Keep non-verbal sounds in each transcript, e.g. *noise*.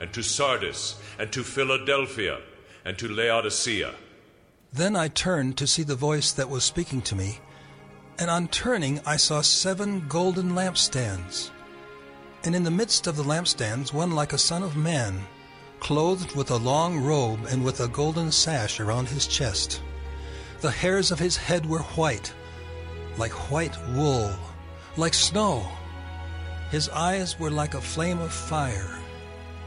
and to Sardis, and to Philadelphia, and to Laodicea. Then I turned to see the voice that was speaking to me, and on turning I saw seven golden lampstands. And in the midst of the lampstands one like a son of man, clothed with a long robe and with a golden sash around his chest. The hairs of his head were white, like white wool, like snow. His eyes were like a flame of fire.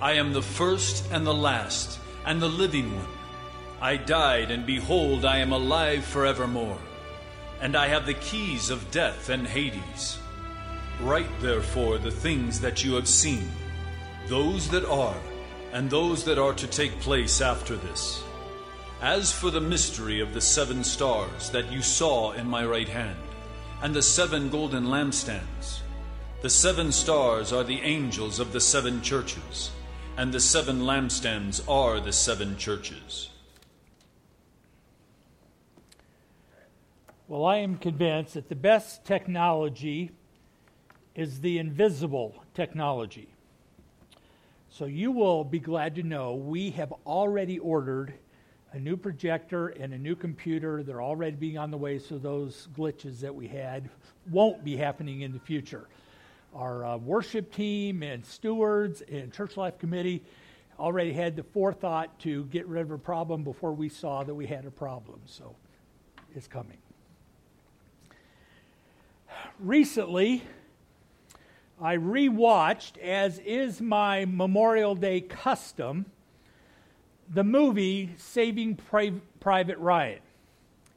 I am the first and the last, and the living one. I died, and behold, I am alive forevermore. And I have the keys of death and Hades. Write therefore the things that you have seen, those that are, and those that are to take place after this. As for the mystery of the seven stars that you saw in my right hand, and the seven golden lampstands, the seven stars are the angels of the seven churches, and the seven lampstands are the seven churches. Well, I am convinced that the best technology is the invisible technology. So you will be glad to know we have already ordered a new projector and a new computer. They're already being on the way, so those glitches that we had won't be happening in the future. Our uh, worship team and stewards and church life committee already had the forethought to get rid of a problem before we saw that we had a problem. So it's coming. Recently, I rewatched, as is my Memorial Day custom, the movie Saving Private Ryan.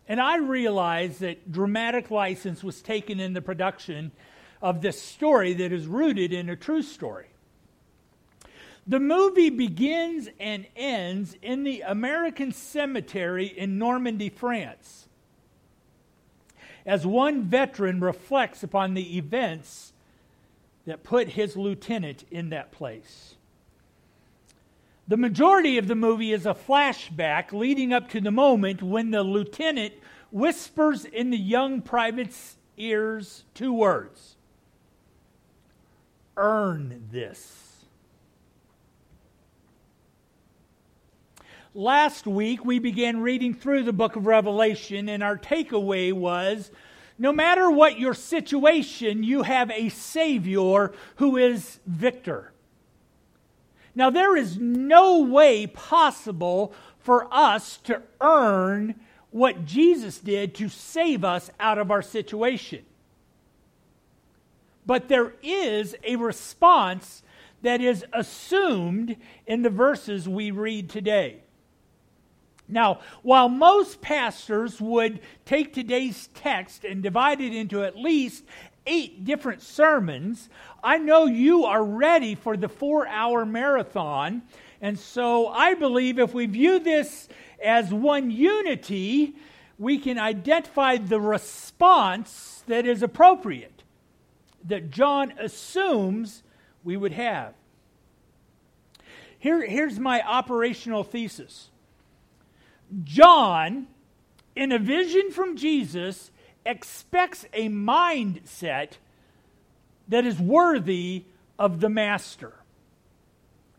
And I realized that dramatic license was taken in the production of this story that is rooted in a true story. The movie begins and ends in the American cemetery in Normandy, France, as one veteran reflects upon the events that put his lieutenant in that place. The majority of the movie is a flashback leading up to the moment when the lieutenant whispers in the young private's ears two words Earn this. Last week, we began reading through the book of Revelation, and our takeaway was no matter what your situation, you have a Savior who is victor. Now, there is no way possible for us to earn what Jesus did to save us out of our situation. But there is a response that is assumed in the verses we read today. Now, while most pastors would take today's text and divide it into at least eight different sermons, I know you are ready for the four hour marathon. And so I believe if we view this as one unity, we can identify the response that is appropriate, that John assumes we would have. Here, here's my operational thesis John, in a vision from Jesus, expects a mindset that is worthy of the master.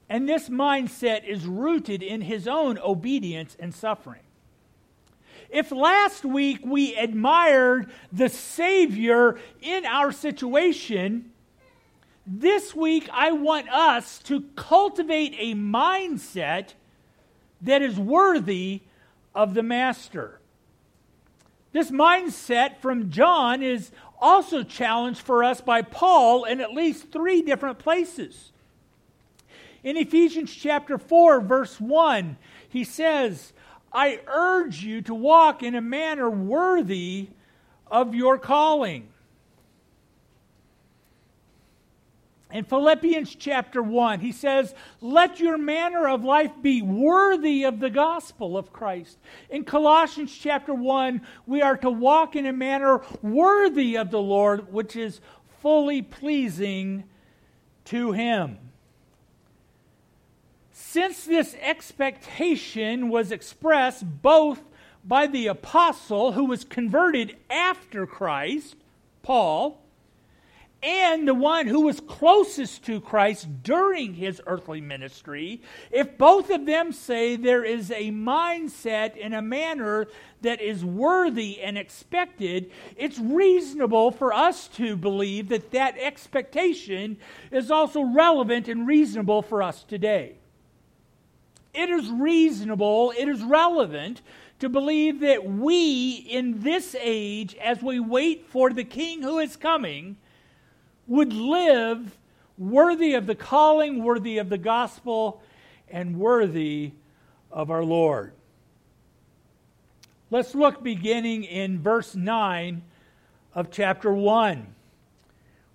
And this mindset is rooted in his own obedience and suffering. If last week we admired the Savior in our situation, this week I want us to cultivate a mindset that is worthy of the master. This mindset from John is also challenged for us by Paul in at least three different places. In Ephesians chapter 4, verse 1, he says, I urge you to walk in a manner worthy of your calling. In Philippians chapter 1, he says, Let your manner of life be worthy of the gospel of Christ. In Colossians chapter 1, we are to walk in a manner worthy of the Lord, which is fully pleasing to him. Since this expectation was expressed both by the apostle who was converted after Christ, Paul, and the one who was closest to Christ during his earthly ministry, if both of them say there is a mindset and a manner that is worthy and expected, it's reasonable for us to believe that that expectation is also relevant and reasonable for us today. It is reasonable, it is relevant to believe that we in this age, as we wait for the King who is coming, would live worthy of the calling, worthy of the gospel, and worthy of our Lord. Let's look beginning in verse 9 of chapter 1,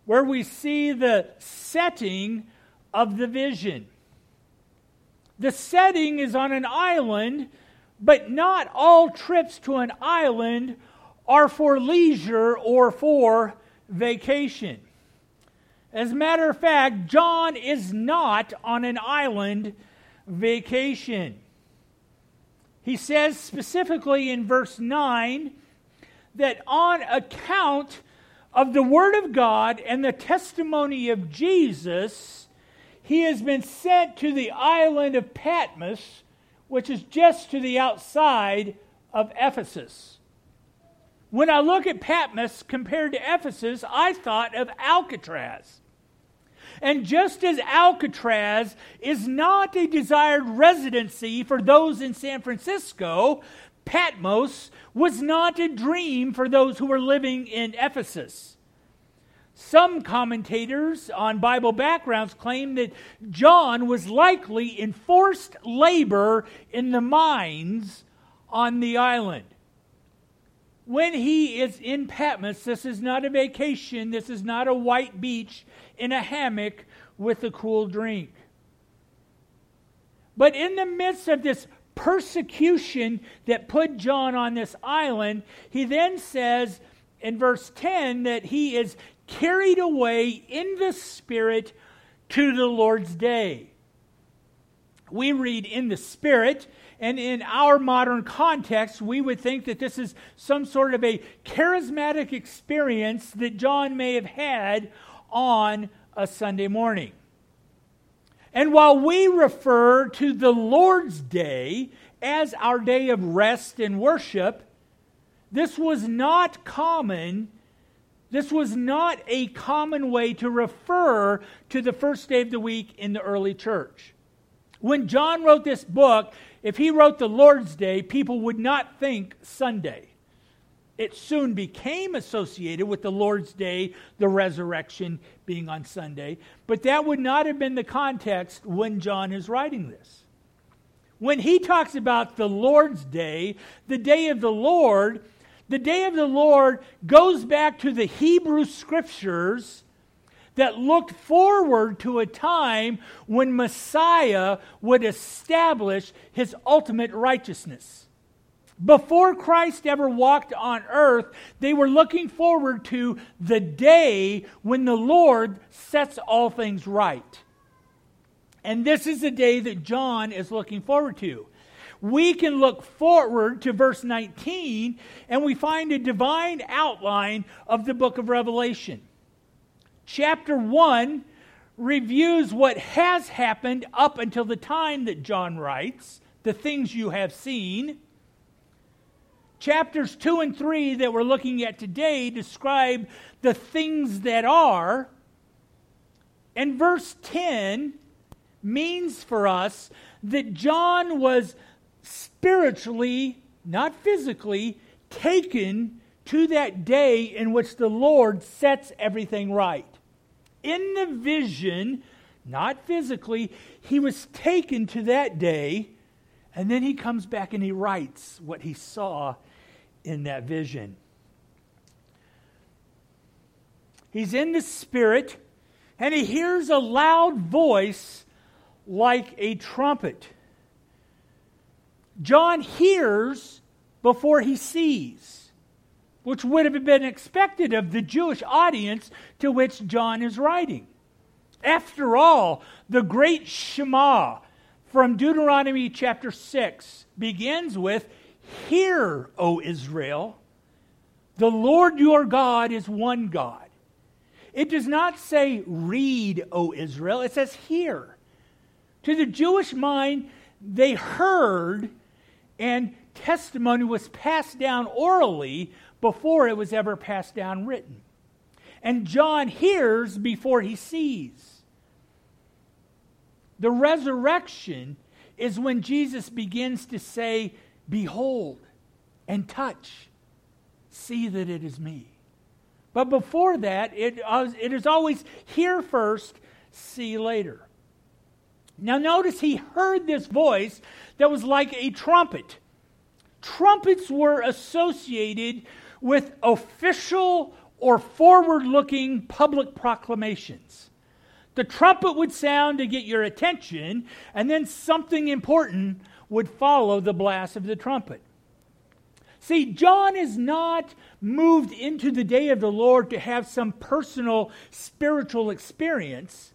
where we see the setting of the vision. The setting is on an island, but not all trips to an island are for leisure or for vacation. As a matter of fact, John is not on an island vacation. He says specifically in verse 9 that on account of the Word of God and the testimony of Jesus, he has been sent to the island of Patmos, which is just to the outside of Ephesus. When I look at Patmos compared to Ephesus, I thought of Alcatraz. And just as Alcatraz is not a desired residency for those in San Francisco, Patmos was not a dream for those who were living in Ephesus. Some commentators on Bible backgrounds claim that John was likely in forced labor in the mines on the island. When he is in Patmos, this is not a vacation, this is not a white beach in a hammock with a cool drink. But in the midst of this persecution that put John on this island, he then says in verse 10 that he is carried away in the Spirit to the Lord's day. We read in the Spirit, and in our modern context, we would think that this is some sort of a charismatic experience that John may have had on a Sunday morning. And while we refer to the Lord's Day as our day of rest and worship, this was not common. This was not a common way to refer to the first day of the week in the early church. When John wrote this book, if he wrote the Lord's Day, people would not think Sunday. It soon became associated with the Lord's Day, the resurrection being on Sunday, but that would not have been the context when John is writing this. When he talks about the Lord's Day, the day of the Lord, the day of the Lord goes back to the Hebrew scriptures that looked forward to a time when Messiah would establish his ultimate righteousness. Before Christ ever walked on earth, they were looking forward to the day when the Lord sets all things right. And this is the day that John is looking forward to. We can look forward to verse 19 and we find a divine outline of the book of Revelation. Chapter 1 reviews what has happened up until the time that John writes, the things you have seen. Chapters 2 and 3 that we're looking at today describe the things that are. And verse 10 means for us that John was spiritually, not physically, taken to that day in which the Lord sets everything right. In the vision, not physically, he was taken to that day, and then he comes back and he writes what he saw in that vision. He's in the Spirit, and he hears a loud voice like a trumpet. John hears before he sees, which would have been expected of the Jewish audience to which John is writing. After all, the great Shema from Deuteronomy chapter 6 begins with Hear, O Israel, the Lord your God is one God. It does not say, Read, O Israel, it says, Hear. To the Jewish mind, they heard, and testimony was passed down orally before it was ever passed down written. And John hears before he sees. The resurrection is when Jesus begins to say, Behold and touch, see that it is me. But before that, it, uh, it is always hear first, see later. Now, notice he heard this voice that was like a trumpet. Trumpets were associated with official or forward looking public proclamations. The trumpet would sound to get your attention, and then something important would follow the blast of the trumpet. See, John is not moved into the day of the Lord to have some personal spiritual experience.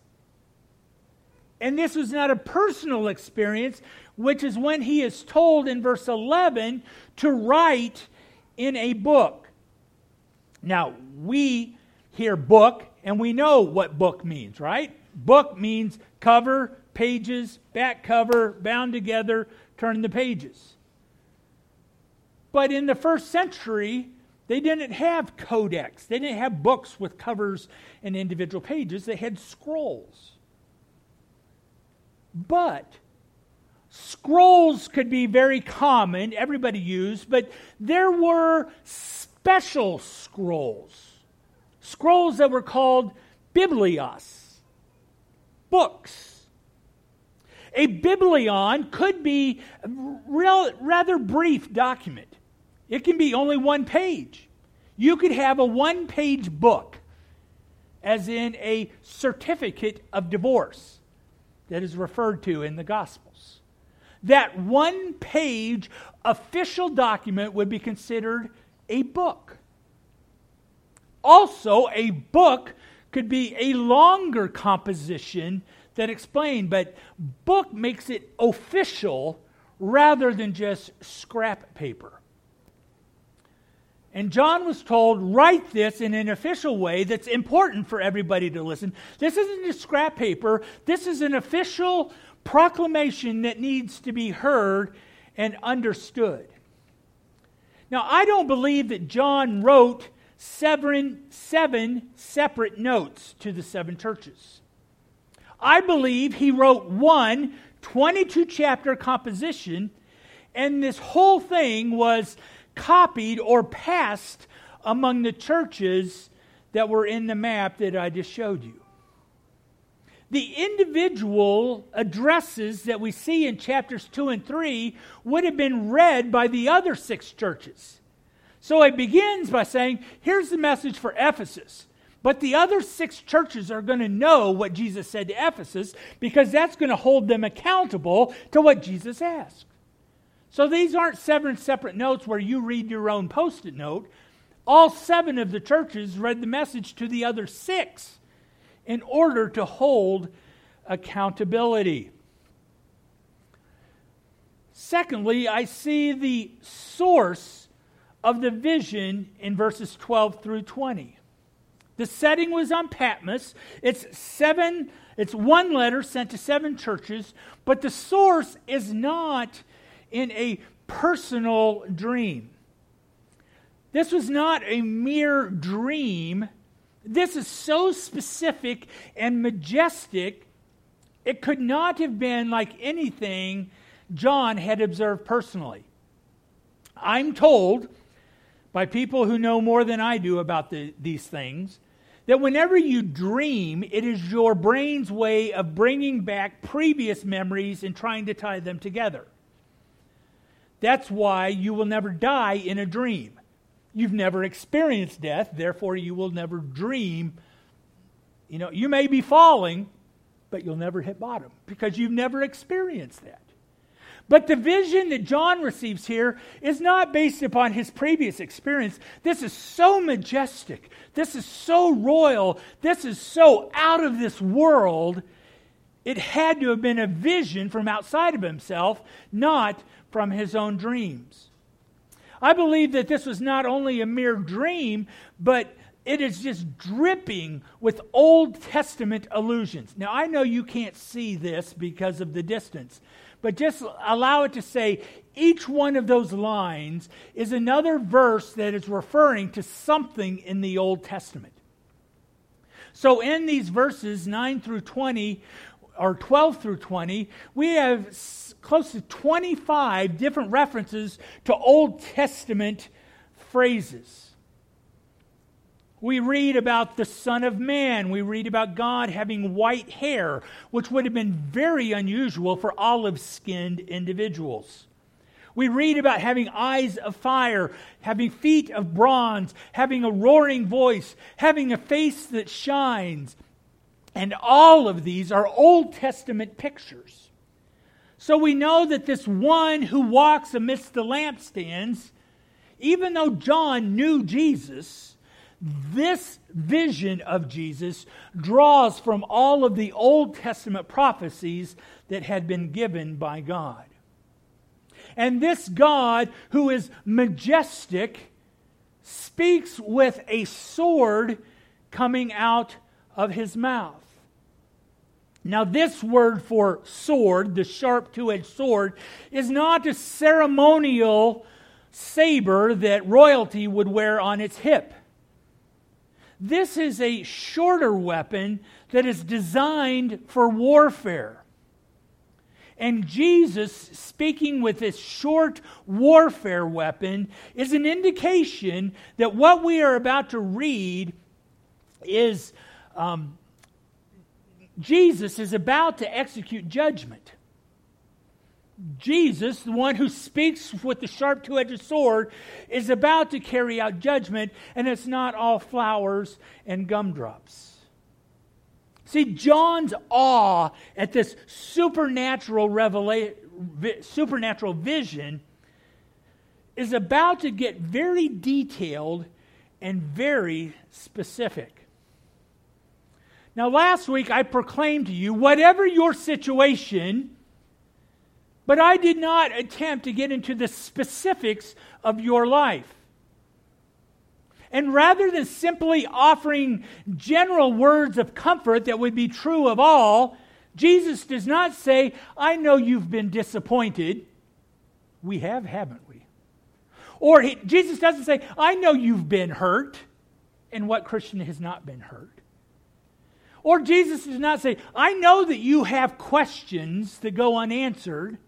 And this was not a personal experience, which is when he is told in verse 11 to write in a book. Now, we hear book and we know what book means, right? Book means cover, pages, back cover, bound together, turn the pages. But in the first century, they didn't have codex. They didn't have books with covers and individual pages. They had scrolls. But scrolls could be very common, everybody used, but there were special scrolls. Scrolls that were called biblios, books. A biblion could be a real, rather brief document. It can be only one page. You could have a one page book, as in a certificate of divorce that is referred to in the Gospels. That one page official document would be considered a book. Also, a book could be a longer composition that explained, but book makes it official rather than just scrap paper. And John was told, write this in an official way that's important for everybody to listen. This isn't just scrap paper, this is an official proclamation that needs to be heard and understood. Now, I don't believe that John wrote seven, seven separate notes to the seven churches. I believe he wrote one 22 chapter composition, and this whole thing was copied or passed among the churches that were in the map that I just showed you. The individual addresses that we see in chapters 2 and 3 would have been read by the other six churches. So it begins by saying, here's the message for Ephesus. But the other six churches are going to know what Jesus said to Ephesus because that's going to hold them accountable to what Jesus asked. So these aren't seven separate notes where you read your own post it note. All seven of the churches read the message to the other six in order to hold accountability. Secondly, I see the source of the vision in verses 12 through 20. The setting was on Patmos. It's seven, it's one letter sent to seven churches, but the source is not in a personal dream. This was not a mere dream. This is so specific and majestic, it could not have been like anything John had observed personally. I'm told by people who know more than I do about the, these things that whenever you dream, it is your brain's way of bringing back previous memories and trying to tie them together. That's why you will never die in a dream. You've never experienced death, therefore, you will never dream. You know, you may be falling, but you'll never hit bottom because you've never experienced that. But the vision that John receives here is not based upon his previous experience. This is so majestic. This is so royal. This is so out of this world. It had to have been a vision from outside of himself, not from his own dreams. I believe that this was not only a mere dream, but it is just dripping with Old Testament allusions. Now, I know you can't see this because of the distance, but just allow it to say each one of those lines is another verse that is referring to something in the Old Testament. So, in these verses 9 through 20, or 12 through 20, we have close to 25 different references to Old Testament phrases. We read about the Son of Man. We read about God having white hair, which would have been very unusual for olive skinned individuals. We read about having eyes of fire, having feet of bronze, having a roaring voice, having a face that shines. And all of these are Old Testament pictures. So we know that this one who walks amidst the lampstands, even though John knew Jesus, this vision of Jesus draws from all of the Old Testament prophecies that had been given by God. And this God, who is majestic, speaks with a sword coming out of his mouth. Now, this word for sword, the sharp two edged sword, is not a ceremonial saber that royalty would wear on its hip. This is a shorter weapon that is designed for warfare. And Jesus, speaking with this short warfare weapon, is an indication that what we are about to read is um, Jesus is about to execute judgment. Jesus, the one who speaks with the sharp two edged sword, is about to carry out judgment, and it's not all flowers and gumdrops. See, John's awe at this supernatural revelation, supernatural vision is about to get very detailed and very specific. Now, last week I proclaimed to you whatever your situation, but I did not attempt to get into the specifics of your life. And rather than simply offering general words of comfort that would be true of all, Jesus does not say, I know you've been disappointed. We have, haven't we? Or he, Jesus doesn't say, I know you've been hurt. And what Christian has not been hurt? Or Jesus does not say, I know that you have questions that go unanswered.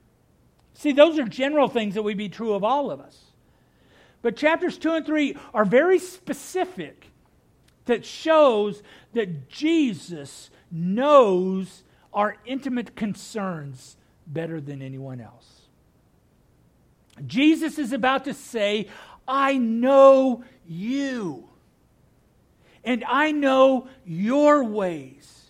See, those are general things that would be true of all of us. But chapters 2 and 3 are very specific that shows that Jesus knows our intimate concerns better than anyone else. Jesus is about to say, I know you, and I know your ways.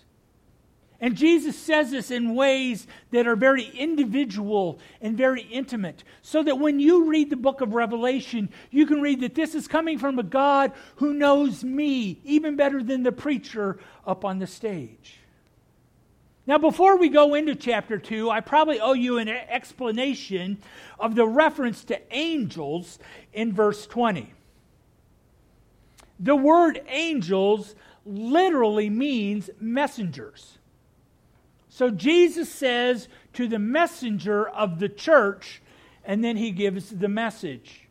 And Jesus says this in ways that are very individual and very intimate. So that when you read the book of Revelation, you can read that this is coming from a God who knows me even better than the preacher up on the stage. Now, before we go into chapter 2, I probably owe you an explanation of the reference to angels in verse 20. The word angels literally means messengers. So Jesus says to the messenger of the church, and then he gives the message.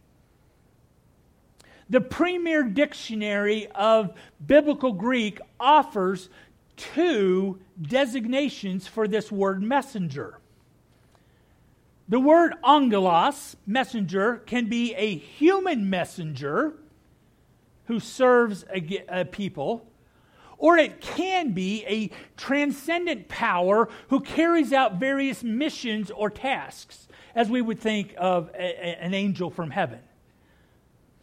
The premier dictionary of biblical Greek offers two designations for this word messenger. The word angelos, messenger, can be a human messenger who serves a, a people, or it can be a transcendent power who carries out various missions or tasks, as we would think of a, a, an angel from heaven.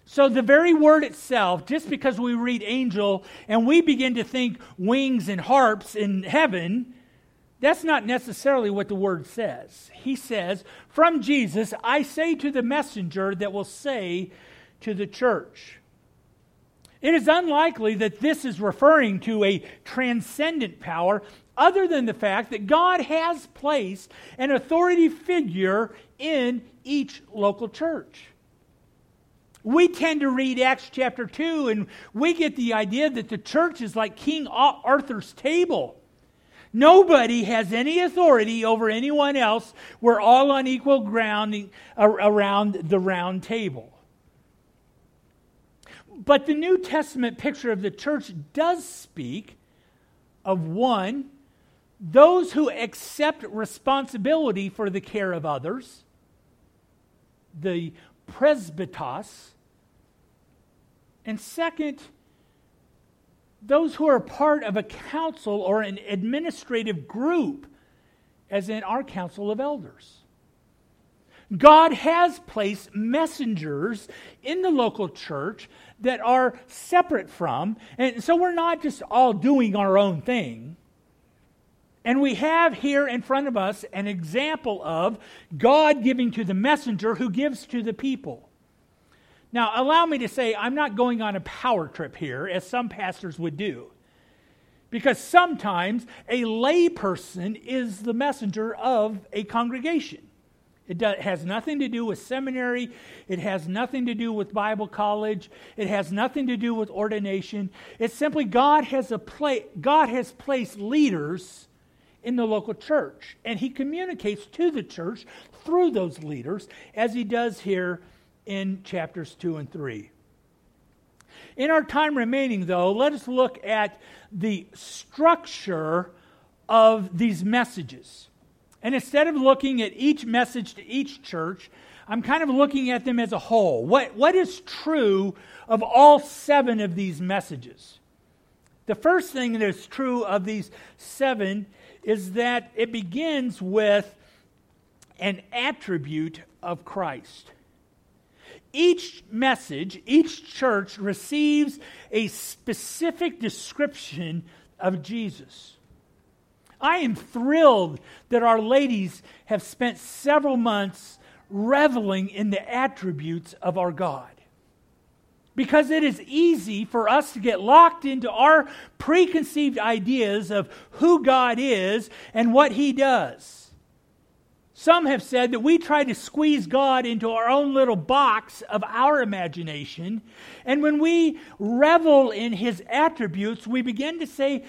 So, the very word itself, just because we read angel and we begin to think wings and harps in heaven, that's not necessarily what the word says. He says, From Jesus, I say to the messenger that will say to the church. It is unlikely that this is referring to a transcendent power, other than the fact that God has placed an authority figure in each local church. We tend to read Acts chapter 2 and we get the idea that the church is like King Arthur's table. Nobody has any authority over anyone else. We're all on equal ground uh, around the round table. But the New Testament picture of the church does speak of one, those who accept responsibility for the care of others, the presbytos, and second, those who are part of a council or an administrative group, as in our council of elders. God has placed messengers in the local church that are separate from, and so we're not just all doing our own thing. And we have here in front of us an example of God giving to the messenger who gives to the people. Now, allow me to say, I'm not going on a power trip here, as some pastors would do. Because sometimes a layperson is the messenger of a congregation. It does, has nothing to do with seminary. It has nothing to do with Bible college. It has nothing to do with ordination. It's simply God has, a pla- God has placed leaders in the local church, and He communicates to the church through those leaders, as He does here in chapters 2 and 3. In our time remaining, though, let us look at the structure of these messages. And instead of looking at each message to each church, I'm kind of looking at them as a whole. What, what is true of all seven of these messages? The first thing that is true of these seven is that it begins with an attribute of Christ. Each message, each church receives a specific description of Jesus. I am thrilled that our ladies have spent several months reveling in the attributes of our God. Because it is easy for us to get locked into our preconceived ideas of who God is and what He does. Some have said that we try to squeeze God into our own little box of our imagination. And when we revel in His attributes, we begin to say,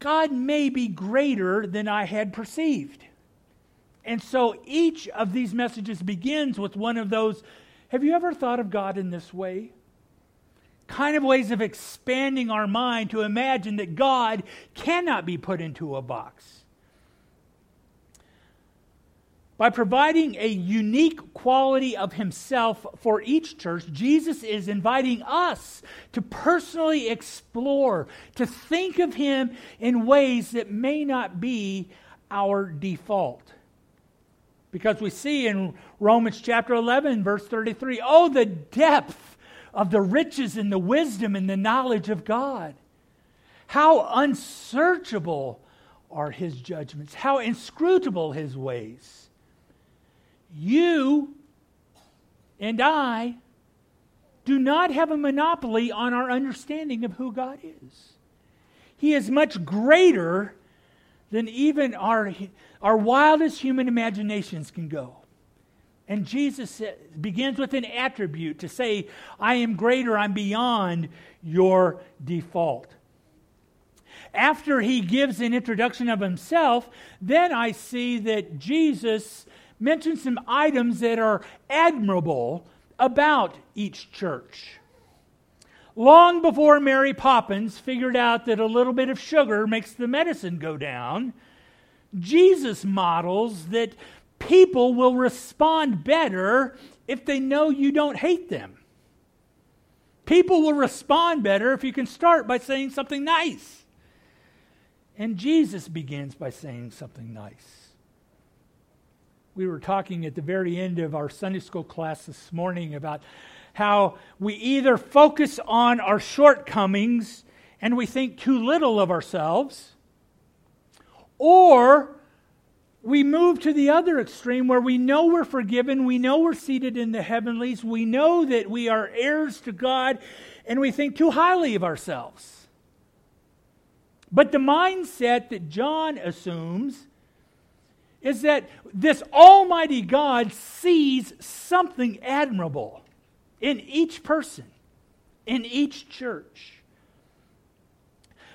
God may be greater than I had perceived. And so each of these messages begins with one of those have you ever thought of God in this way? Kind of ways of expanding our mind to imagine that God cannot be put into a box. By providing a unique quality of himself for each church, Jesus is inviting us to personally explore, to think of him in ways that may not be our default. Because we see in Romans chapter 11, verse 33, oh, the depth of the riches and the wisdom and the knowledge of God. How unsearchable are his judgments, how inscrutable his ways. You and I do not have a monopoly on our understanding of who God is. He is much greater than even our, our wildest human imaginations can go. And Jesus begins with an attribute to say, I am greater, I'm beyond your default. After he gives an introduction of himself, then I see that Jesus mention some items that are admirable about each church. Long before Mary Poppins figured out that a little bit of sugar makes the medicine go down, Jesus models that people will respond better if they know you don't hate them. People will respond better if you can start by saying something nice. And Jesus begins by saying something nice. We were talking at the very end of our Sunday school class this morning about how we either focus on our shortcomings and we think too little of ourselves, or we move to the other extreme where we know we're forgiven, we know we're seated in the heavenlies, we know that we are heirs to God, and we think too highly of ourselves. But the mindset that John assumes is that this Almighty God sees something admirable in each person, in each church.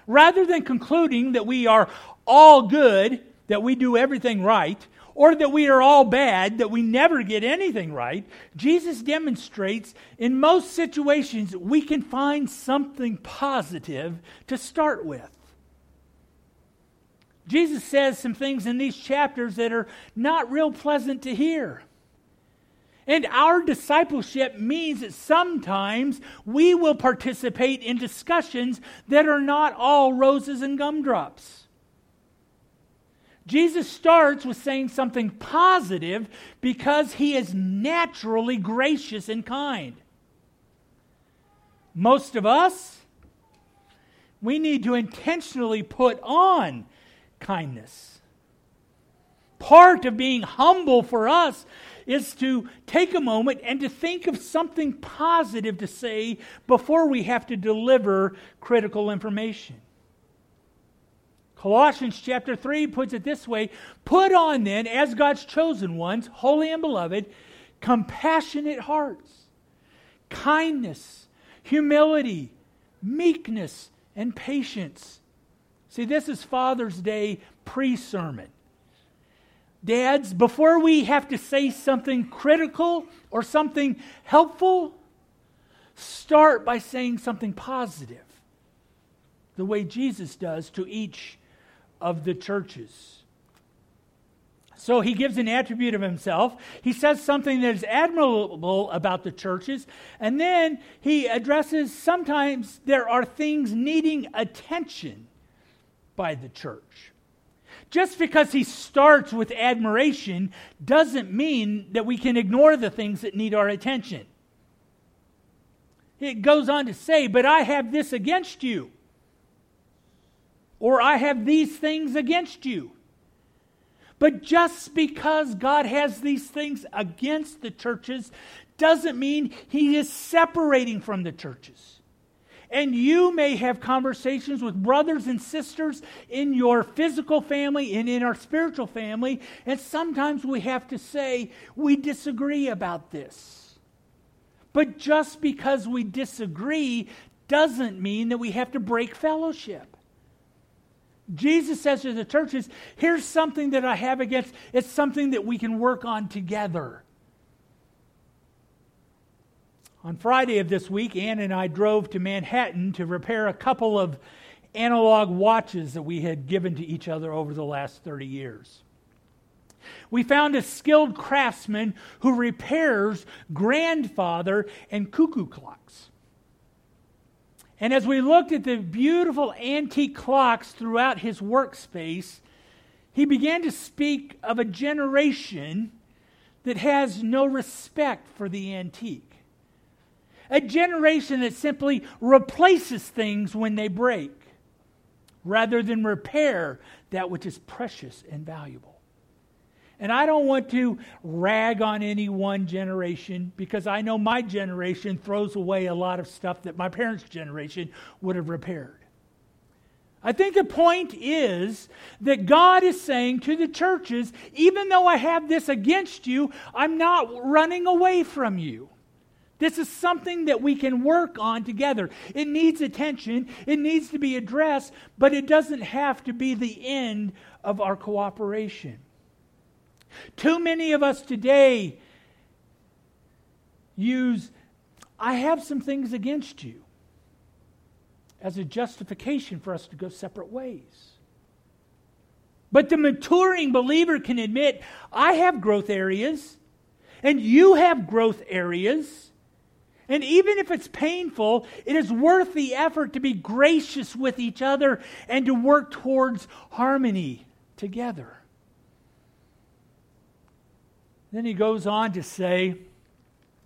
Rather than concluding that we are all good, that we do everything right, or that we are all bad, that we never get anything right, Jesus demonstrates in most situations we can find something positive to start with. Jesus says some things in these chapters that are not real pleasant to hear. And our discipleship means that sometimes we will participate in discussions that are not all roses and gumdrops. Jesus starts with saying something positive because he is naturally gracious and kind. Most of us, we need to intentionally put on kindness. Part of being humble for us is to take a moment and to think of something positive to say before we have to deliver critical information. Colossians chapter 3 puts it this way Put on then, as God's chosen ones, holy and beloved, compassionate hearts, kindness, humility, meekness, and patience. See, this is Father's Day pre sermon. Dads, before we have to say something critical or something helpful, start by saying something positive, the way Jesus does to each of the churches. So he gives an attribute of himself. He says something that is admirable about the churches. And then he addresses sometimes there are things needing attention by the church. Just because he starts with admiration doesn't mean that we can ignore the things that need our attention. It goes on to say, But I have this against you or I have these things against you. But just because God has these things against the churches doesn't mean He is separating from the churches. And you may have conversations with brothers and sisters in your physical family and in our spiritual family, and sometimes we have to say, we disagree about this. But just because we disagree doesn't mean that we have to break fellowship. Jesus says to the churches, here's something that I have against, it's something that we can work on together. On Friday of this week, Ann and I drove to Manhattan to repair a couple of analog watches that we had given to each other over the last 30 years. We found a skilled craftsman who repairs grandfather and cuckoo clocks. And as we looked at the beautiful antique clocks throughout his workspace, he began to speak of a generation that has no respect for the antique. A generation that simply replaces things when they break rather than repair that which is precious and valuable. And I don't want to rag on any one generation because I know my generation throws away a lot of stuff that my parents' generation would have repaired. I think the point is that God is saying to the churches, even though I have this against you, I'm not running away from you. This is something that we can work on together. It needs attention, it needs to be addressed, but it doesn't have to be the end of our cooperation. Too many of us today use, I have some things against you, as a justification for us to go separate ways. But the maturing believer can admit, I have growth areas, and you have growth areas. And even if it's painful, it is worth the effort to be gracious with each other and to work towards harmony together. Then he goes on to say,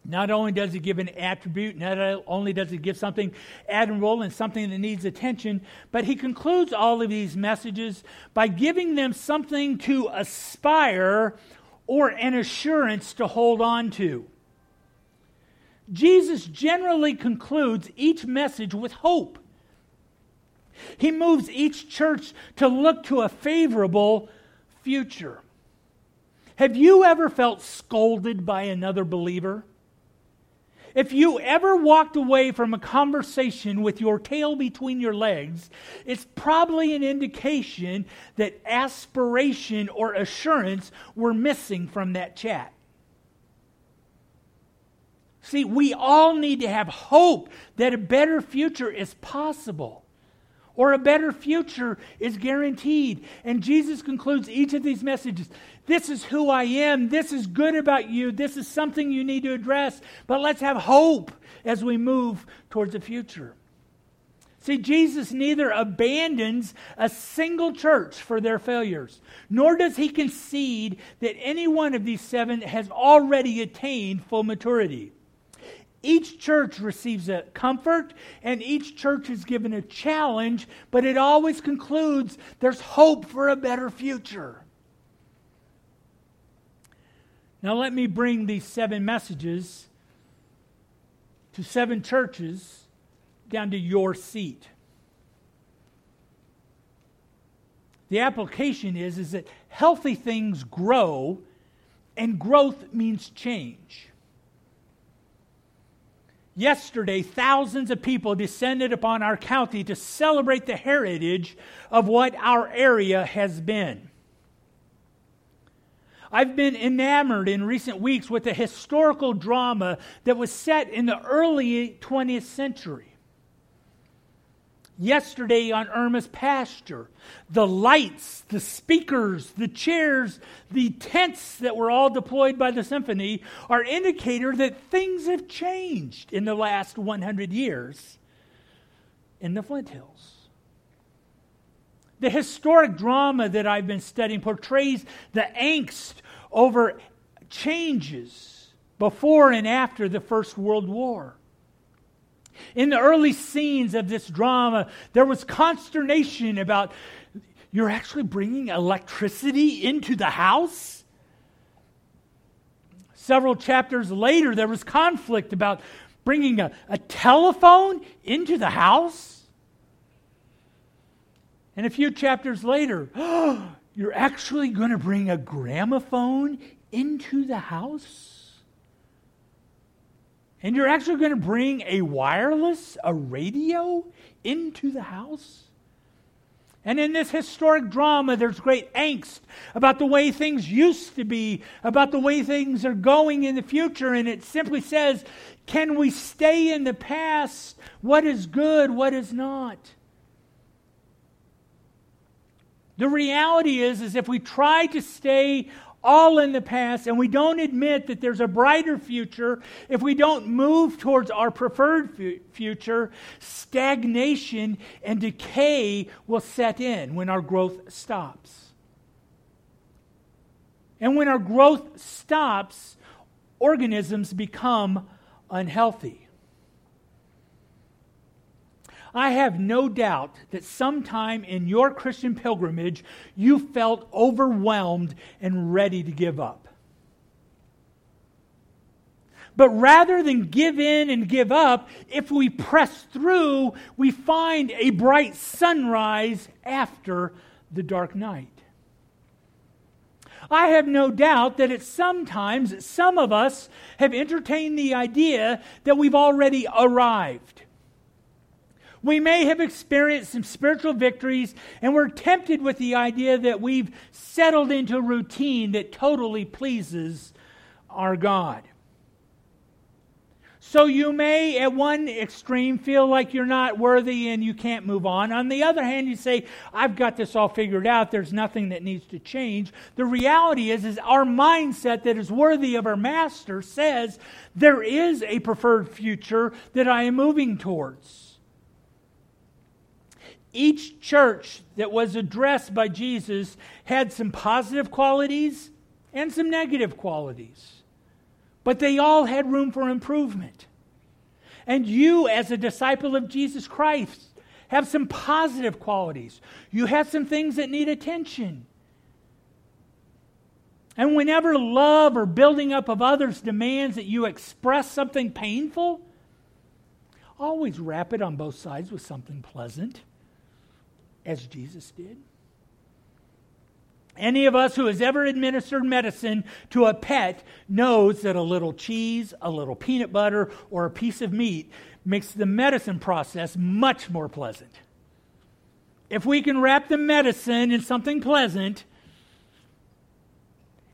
not only does he give an attribute, not only does he give something admirable and something that needs attention, but he concludes all of these messages by giving them something to aspire or an assurance to hold on to. Jesus generally concludes each message with hope. He moves each church to look to a favorable future. Have you ever felt scolded by another believer? If you ever walked away from a conversation with your tail between your legs, it's probably an indication that aspiration or assurance were missing from that chat. See, we all need to have hope that a better future is possible or a better future is guaranteed. And Jesus concludes each of these messages this is who I am. This is good about you. This is something you need to address. But let's have hope as we move towards the future. See, Jesus neither abandons a single church for their failures, nor does he concede that any one of these seven has already attained full maturity. Each church receives a comfort and each church is given a challenge, but it always concludes there's hope for a better future. Now, let me bring these seven messages to seven churches down to your seat. The application is, is that healthy things grow, and growth means change. Yesterday, thousands of people descended upon our county to celebrate the heritage of what our area has been. I've been enamored in recent weeks with the historical drama that was set in the early 20th century. Yesterday on Irma's pasture, the lights, the speakers, the chairs, the tents that were all deployed by the symphony are indicator that things have changed in the last 100 years in the Flint Hills. The historic drama that I've been studying portrays the angst over changes before and after the First World War. In the early scenes of this drama, there was consternation about you're actually bringing electricity into the house? Several chapters later, there was conflict about bringing a, a telephone into the house. And a few chapters later, oh, *gasps* you're actually going to bring a gramophone into the house? And you're actually going to bring a wireless, a radio into the house? And in this historic drama, there's great angst about the way things used to be, about the way things are going in the future. And it simply says, can we stay in the past? What is good? What is not? The reality is, is if we try to stay all in the past and we don't admit that there's a brighter future, if we don't move towards our preferred fu- future, stagnation and decay will set in when our growth stops. And when our growth stops, organisms become unhealthy. I have no doubt that sometime in your Christian pilgrimage, you felt overwhelmed and ready to give up. But rather than give in and give up, if we press through, we find a bright sunrise after the dark night. I have no doubt that at sometimes some of us have entertained the idea that we've already arrived. We may have experienced some spiritual victories, and we're tempted with the idea that we've settled into a routine that totally pleases our God. So you may, at one extreme, feel like you're not worthy and you can't move on. On the other hand, you say, I've got this all figured out. There's nothing that needs to change. The reality is, is our mindset that is worthy of our master says there is a preferred future that I am moving towards. Each church that was addressed by Jesus had some positive qualities and some negative qualities but they all had room for improvement. And you, as a disciple of Jesus Christ, have some positive qualities. You have some things that need attention. And whenever love or building up of others demands that you express something painful, always wrap it on both sides with something pleasant, as Jesus did. Any of us who has ever administered medicine to a pet knows that a little cheese, a little peanut butter, or a piece of meat makes the medicine process much more pleasant. If we can wrap the medicine in something pleasant,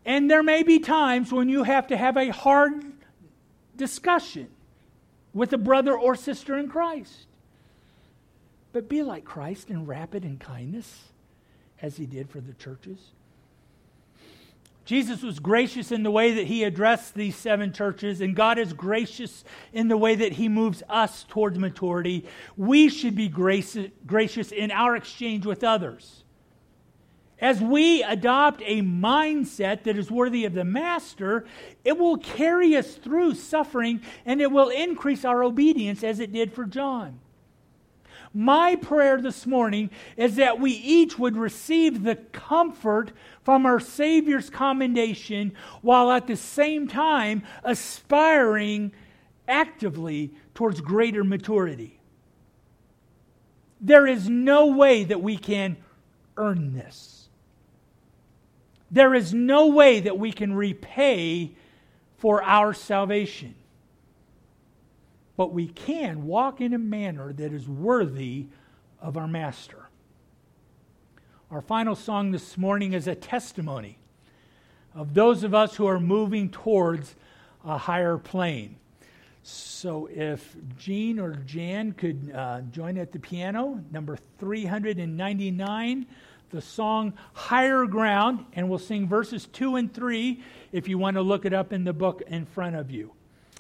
and there may be times when you have to have a hard discussion with a brother or sister in Christ. But be like Christ and wrap it in kindness as he did for the churches. Jesus was gracious in the way that he addressed these seven churches, and God is gracious in the way that he moves us towards maturity. We should be gracious in our exchange with others. As we adopt a mindset that is worthy of the Master, it will carry us through suffering and it will increase our obedience as it did for John. My prayer this morning is that we each would receive the comfort from our Savior's commendation while at the same time aspiring actively towards greater maturity. There is no way that we can earn this. There is no way that we can repay for our salvation but we can walk in a manner that is worthy of our Master. Our final song this morning is a testimony of those of us who are moving towards a higher plane. So, if Jean or Jan could uh, join at the piano, number 399, the song Higher Ground, and we'll sing verses 2 and 3 if you want to look it up in the book in front of you.